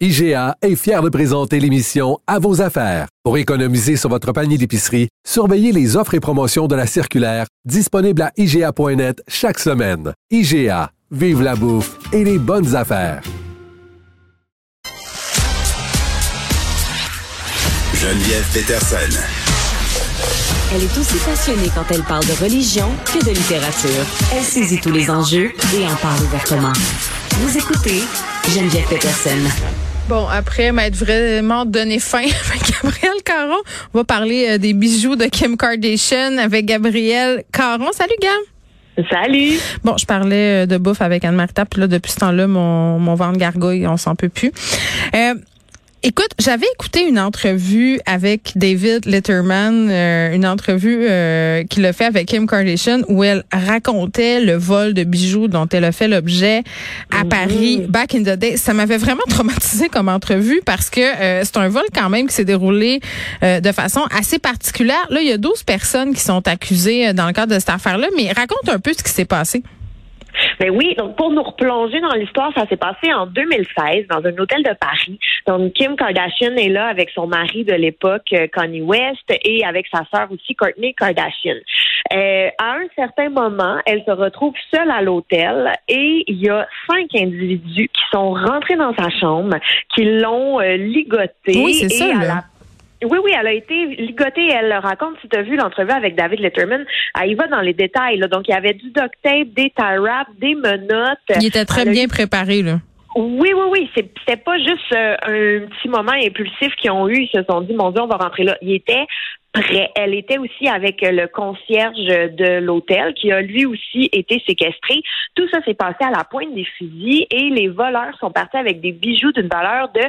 IGA est fier de présenter l'émission À vos affaires. Pour économiser sur votre panier d'épicerie, surveillez les offres et promotions de la circulaire disponible à IGA.net chaque semaine. IGA, vive la bouffe et les bonnes affaires. Geneviève Peterson. Elle est aussi passionnée quand elle parle de religion que de littérature. Elle saisit tous les enjeux et en parle ouvertement. Vous écoutez Geneviève Peterson. Bon, après m'être vraiment donné fin avec Gabriel Caron, on va parler euh, des bijoux de Kim Kardashian avec Gabriel Caron. Salut, Gab. Salut. Bon, je parlais euh, de bouffe avec Anne-Marita, puis là, depuis ce temps-là, mon, mon ventre gargouille, on s'en peut plus. Euh, Écoute, j'avais écouté une entrevue avec David Letterman, euh, une entrevue euh, qu'il a fait avec Kim Kardashian où elle racontait le vol de bijoux dont elle a fait l'objet à Mhm. Paris back in the day. Ça m'avait vraiment traumatisé comme entrevue parce que euh, c'est un vol quand même qui s'est déroulé euh, de façon assez particulière. Là, il y a 12 personnes qui sont accusées euh, dans le cadre de cette affaire-là, mais raconte un peu ce qui s'est passé. Ben oui, donc pour nous replonger dans l'histoire, ça s'est passé en 2016 dans un hôtel de Paris. Donc Kim Kardashian est là avec son mari de l'époque, euh, Kanye West, et avec sa sœur aussi, Kourtney Kardashian. Euh, à un certain moment, elle se retrouve seule à l'hôtel et il y a cinq individus qui sont rentrés dans sa chambre, qui l'ont euh, ligotée. Oui, c'est et ça, à là. la oui, oui, elle a été ligotée. Elle le raconte. Si tu as vu l'entrevue avec David Letterman, elle y va dans les détails. Là. Donc, il y avait du duct tape, des tie wraps, des menottes. Il était très Elle bien préparé, là. Oui, oui, oui. C'était pas juste euh, un petit moment impulsif qu'ils ont eu. Ils se sont dit, mon Dieu, on va rentrer là. Il était prêt. Elle était aussi avec le concierge de l'hôtel qui a lui aussi été séquestré. Tout ça s'est passé à la pointe des fusils et les voleurs sont partis avec des bijoux d'une valeur de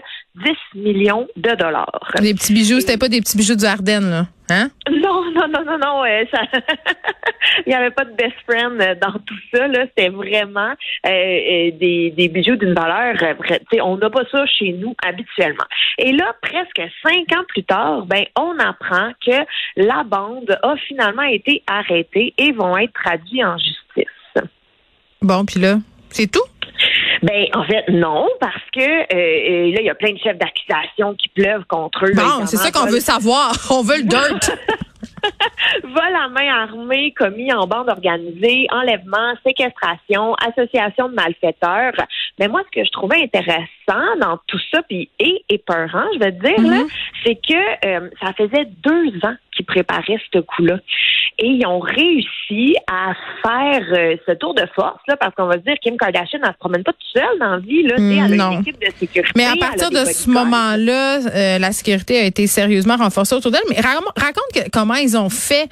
10 millions de dollars. Des petits bijoux, c'était pas des petits bijoux du Ardennes, là? Hein? Non, non, non, non, non. euh, ça... Il n'y avait pas de best friend euh, dans tout ça. Là, c'était vraiment euh, euh, des, des bijoux d'une valeur. euh, on n'a pas ça chez nous habituellement. Et là, presque cinq ans plus tard, ben, on apprend que la bande a finalement été arrêtée et vont être traduits en justice. Bon, puis là, c'est tout? Ben, en fait, non, parce que euh, euh, là, il y a plein de chefs d'accusation qui pleuvent contre eux. Bon, c'est ça qu'on veut savoir. On veut le dirt. vol à main armée commis en bande organisée, enlèvement, séquestration, association de malfaiteurs. Mais moi, ce que je trouvais intéressant dans tout ça, puis et épeurant, je vais te dire, là, c'est que euh, ça faisait deux ans qu'ils préparaient ce coup-là. Et ils ont réussi à faire euh, ce tour de force, là, parce qu'on va se dire, Kim Kardashian, elle se promène pas toute seule dans la vie, là, Mm, elle a non. une équipe de sécurité. Mais à partir de ce moment-là, euh, la sécurité a été sérieusement renforcée autour d'elle. Mais ra- raconte que- comment ils ont fait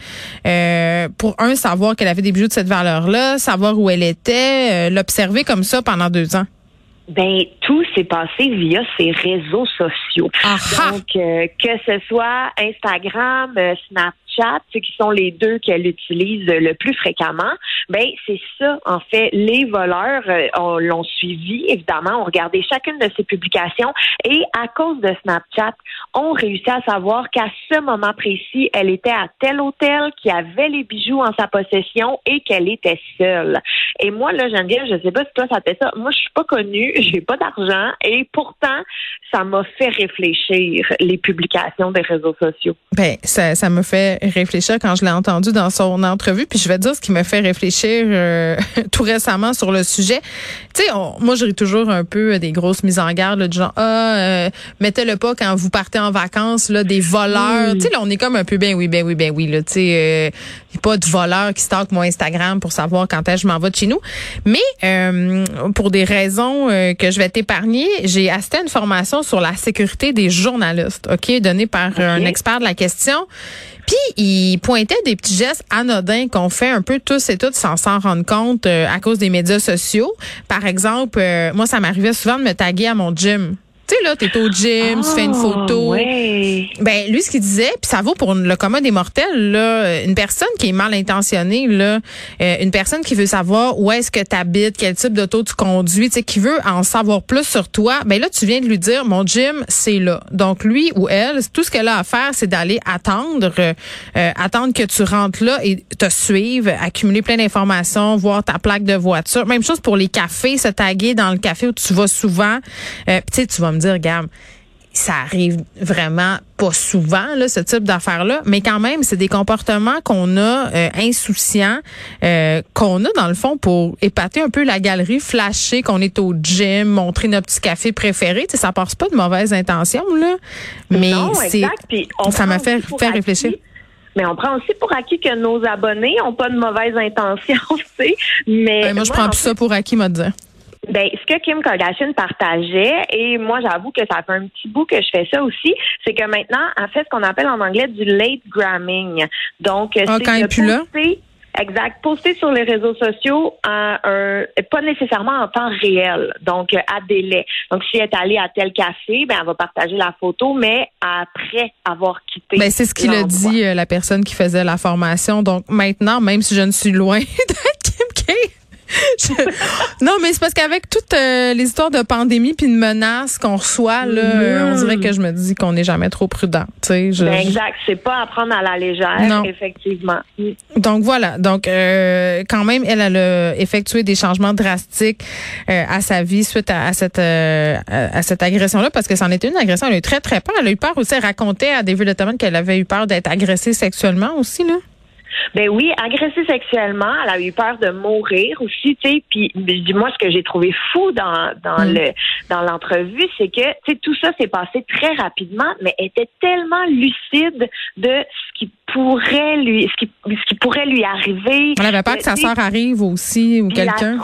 euh, pour, un, savoir qu'elle avait des bijoux de cette valeur-là, savoir où elle était, euh, l'observer comme ça pendant deux ans. Ben, tout s'est passé via ses réseaux sociaux. Ah ah! Donc, euh, que ce soit Instagram, euh, Qui sont les deux qu'elle utilise le plus fréquemment, ben c'est ça, en fait. Les voleurs euh, on- l'ont suivi, évidemment, ont regardé chacune de ses publications et à cause de Snapchat, ont réussi à savoir qu'à ce moment précis, elle était à tel hôtel, qui avait les bijoux en sa possession et qu'elle était seule. Et moi, là, Geneviève, je sais pas si toi, ça fait ça. Moi, je suis pas connue, j'ai pas d'argent et pourtant, ça m'a fait réfléchir les publications des réseaux sociaux. Ben, ça, ça me fait réfléchir quand je l'ai entendu dans son entrevue. Puis je vais te dire ce qui me fait réfléchir euh, tout récemment sur le sujet. Tu sais, on- moi, je ris toujours un peu des grosses mises en garde, là, du genre, ah, euh, mettez-le pas quand vous partez en vacances, là, des voleurs. Tu sais, là, on est comme un peu, ben oui, ben oui, ben oui, là, tu sais, euh, y a pas de voleurs qui stalkent mon Instagram pour savoir quand est-ce que je m'en vais de chez nous. Mais euh, pour des raisons euh, que je vais t'épargner, j'ai assisté à une formation sur la sécurité des journalistes, ok, donnée par euh, un expert de la question. Puis il pointait des petits gestes anodins qu'on fait un peu tous et toutes sans s'en rendre compte euh, à cause des médias sociaux. Par exemple, euh, moi ça m'arrivait souvent de me taguer à mon gym. Tu sais, là, t'es au gym, tu fais une Ah, photo. ouais. Ben, lui, ce qu'il disait, puis ça vaut pour le commun des mortels, là, une personne qui est mal intentionnée, là, euh, une personne qui veut savoir où est-ce que tu habites, quel type d'auto tu conduis, tu sais, qui veut en savoir plus sur toi, ben là, tu viens de lui dire, mon gym, c'est là. Donc, lui ou elle, tout ce qu'elle a à faire, c'est d'aller attendre, euh, attendre que tu rentres là et te suivre, accumuler plein d'informations, voir ta plaque de voiture. Même chose pour les cafés, se taguer dans le café où tu vas souvent. Euh, tu sais, tu vas me dire, regarde, ça arrive vraiment pas souvent là ce type d'affaires là mais quand même c'est des comportements qu'on a euh, insouciants euh, qu'on a dans le fond pour épater un peu la galerie flasher qu'on est au gym montrer notre petit café préféré. Tu sais, ça passe pas de mauvaises intentions là mais c'est ça m'a fait faire acquis- réfléchir. Mais on prend aussi pour acquis que nos abonnés ont pas de mauvaises intentions, tu sais. Mais Ben, moi je prends en plus ça pour acquis me dire Ben, ce que Kim Kardashian partageait, et moi j'avoue que ça fait un petit bout que je fais ça aussi, c'est que maintenant, elle fait ce qu'on appelle en anglais du late gramming. Donc, Ah, c'est quand elle de est plus là? poster- Exact. Poster sur les réseaux sociaux un, pas nécessairement en temps réel, donc euh, à délai. Donc, si elle est allée à tel café, ben elle va partager la photo, mais après avoir quitté. Ben, c'est ce qu'il a dit, euh, la personne qui faisait la formation. Donc maintenant, même si je ne suis loin je- Non, mais c'est parce qu'avec toutes euh, les histoires de pandémie puis de menaces qu'on reçoit, là, euh, on dirait que je me dis qu'on n'est jamais trop prudent. Je- Ben, exact. C'est pas à prendre à la légère, Non. effectivement. Donc voilà. Donc euh, quand même, elle, elle a effectué des changements drastiques euh, à sa vie suite à, à cette euh, à cette agression-là, parce que c'en était une agression. Elle a eu très très peur. Elle a eu peur aussi. Elle racontait à David Letterman qu'elle avait eu peur d'être agressée sexuellement aussi là. Ben oui, agressée sexuellement, elle a eu peur de mourir aussi, tu sais. Puis moi, ce que j'ai trouvé fou dans dans Mm. le dans l'entrevue, c'est que tu sais tout ça s'est passé très rapidement, mais elle était tellement lucide de ce qui pourrait lui ce qui ce qui pourrait lui arriver. Elle avait peur que sa sœur arrive aussi ou quelqu'un.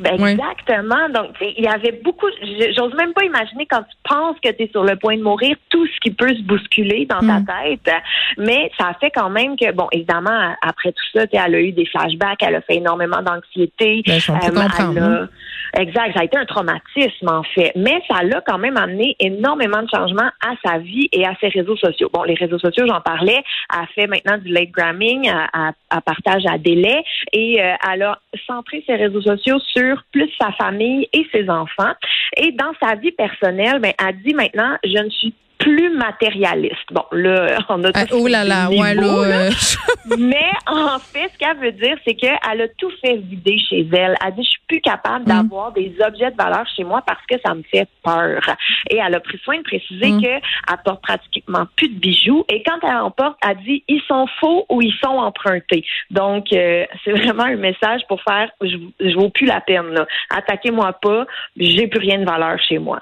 ben Ouais. exactement. Donc, tu sais, il y avait beaucoup. J'ose même pas imaginer quand tu penses que tu es sur le point de mourir, tout ce qui peut se bousculer dans Mm. ta tête. Mais ça a fait quand même que, bon, évidemment, après tout ça, elle a eu des flashbacks, elle a fait énormément d'anxiété. Ben, Euh, a- hein? Exact, ça a été un traumatisme en fait, mais ça l'a quand même amené énormément de changements à sa vie et à ses réseaux sociaux. Bon, les réseaux sociaux, j'en parlais, elle fait maintenant du late gramming, elle, elle- elle partage à délai et euh, elle a centré ses réseaux sociaux sur plus sa famille et ses enfants. Et dans sa vie personnelle, ben, elle dit maintenant, je ne suis plus matérialiste. Bon, là, on a Ah, oh là là, ouais là. mais en fait, ce qu'elle veut dire, c'est qu'elle a tout fait vider chez elle. Elle dit, je suis plus capable Mm. d'avoir des objets de valeur chez moi parce que ça me fait peur. Et elle a pris soin de préciser Mm. qu'elle porte pratiquement plus de bijoux. Et quand elle en porte, elle dit, ils sont faux ou ils sont empruntés. Donc, euh, c'est vraiment un message pour faire, je, je vaux plus la peine. Attaquez-moi pas, j'ai plus rien de valeur chez moi.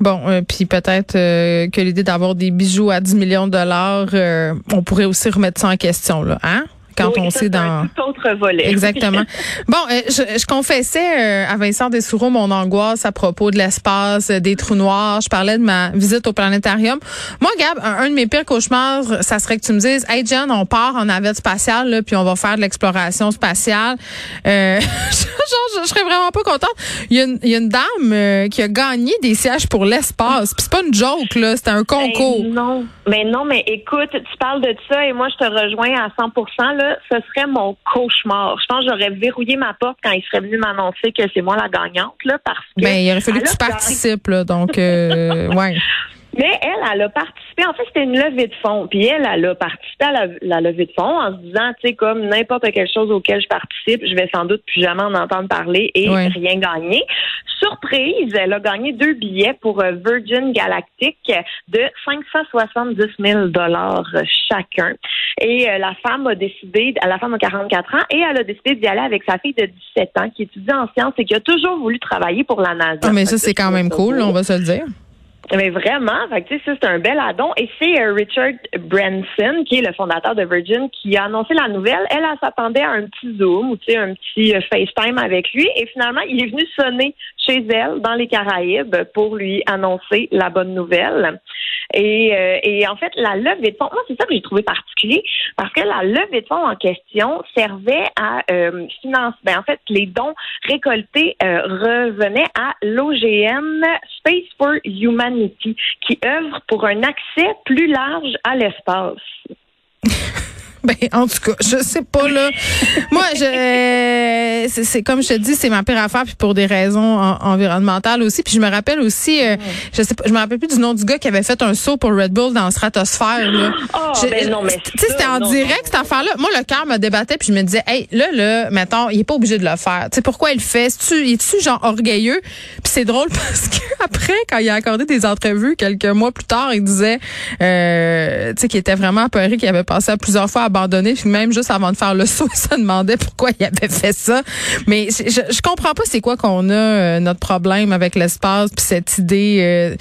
Bon, euh, puis peut-être euh, que l'idée d'avoir des bijoux à 10 millions de dollars, euh, on pourrait aussi remettre ça en question là, hein? Quand Oui, on ça, sait dans un tout autre volet. Exactement. Bon, euh, je, je confessais euh, à Vincent Dessoureau mon angoisse à propos de l'espace, euh, des trous noirs. Je parlais de ma visite au planétarium. Moi, Gab, un, un de mes pires cauchemars, ça serait que tu me dises, hey Jen, on part en navette spatiale, là, puis on va faire de l'exploration spatiale. Euh, genre, je, je serais vraiment pas contente. Il y a une, il y a une dame euh, qui a gagné des sièges pour l'espace. Puis c'est pas une joke là, c'était un concours. Ben, non, mais non, mais écoute, tu parles de ça et moi je te rejoins à 100 là, ce serait mon cauchemar. Je pense que j'aurais verrouillé ma porte quand il serait venu m'annoncer que c'est moi la gagnante là parce que Ben, il aurait fallu que tu participes là, donc euh, ouais. Mais elle, elle a participé. En fait, c'était une levée de fonds. Puis elle, elle a participé à la, la levée de fonds en se disant, tu sais, comme n'importe quelle chose auquel je participe, je vais sans doute plus jamais en entendre parler et rien gagner. Surprise, elle a gagné deux billets pour euh, Virgin Galactic de 570 000 dollars chacun. Et euh, la femme a décidé, la femme a 44 ans et elle a décidé d'y aller avec sa fille de 17 ans qui étudie en sciences et qui a toujours voulu travailler pour la NASA. Ah, mais ça, c'est quand même cool, on va se le dire. Mais vraiment, c'est un bel addon. Et c'est euh, Richard Branson, qui est le fondateur de Virgin, qui a annoncé la nouvelle. Elle, elle s'attendait à un petit Zoom ou un petit euh, FaceTime avec lui. Et finalement, il est venu sonner chez elle dans les Caraïbes pour lui annoncer la bonne nouvelle. Et, euh, et en fait, la levée de fonds, moi, c'est ça que j'ai trouvé particulier, parce que la levée de fonds en question servait à euh, financer, ben, en fait, les dons récoltés euh, revenaient à l'OGM Space for Humanity, qui œuvre pour un accès plus large à l'espace. Ben, en tout cas, je sais pas, là. Moi, je, c'est comme je te dis, c'est ma pire affaire, puis pour des raisons environnementales aussi. Puis je me rappelle aussi, euh, je sais pas, je me rappelle plus du nom du gars qui avait fait un saut pour Red Bull dans la stratosphère, là. Oh, ben non, mais. Tu sais, c'était en direct, cette affaire-là. Moi, le cœur me débattait, puis je me disais, hey, là, là, mettons, il est pas obligé de le faire. Tu sais, pourquoi il le fait? Il est-tu genre orgueilleux? Puis c'est drôle parce que après, quand il a accordé des entrevues, quelques mois plus tard, il disait, euh, tu sais, qu'il était vraiment apeuré, qu'il avait passé plusieurs fois à abandonné. Puis même juste avant de faire le saut, il se demandait pourquoi il avait fait ça. Mais je, je comprends pas c'est quoi qu'on a euh, notre problème avec l'espace puis cette idée euh,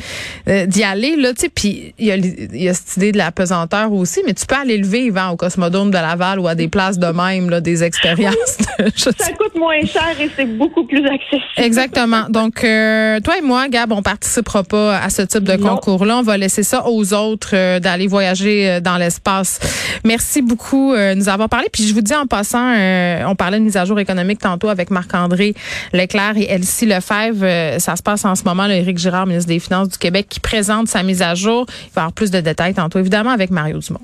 euh, d'y aller là. Tu sais, puis il y a, y a cette idée de la pesanteur aussi, mais tu peux aller le vivre hein, au Cosmodome de Laval ou à des places de même là, des expériences. ça coûte moins cher et c'est beaucoup plus accessible. Exactement. Donc toi et moi, Gab, on participera pas à ce type de concours-là. On va laisser ça aux autres d'aller voyager dans l'espace. Merci beaucoup euh, nous avoir parlé. Puis je vous dis en passant, euh, on parlait de mise à jour économique tantôt avec Marc-André Leclerc et Elsie Lefebvre. Euh, ça se passe en ce moment. Éric Girard, ministre des Finances du Québec, qui présente sa mise à jour. Il va y avoir plus de détails tantôt, évidemment, avec Mario Dumont.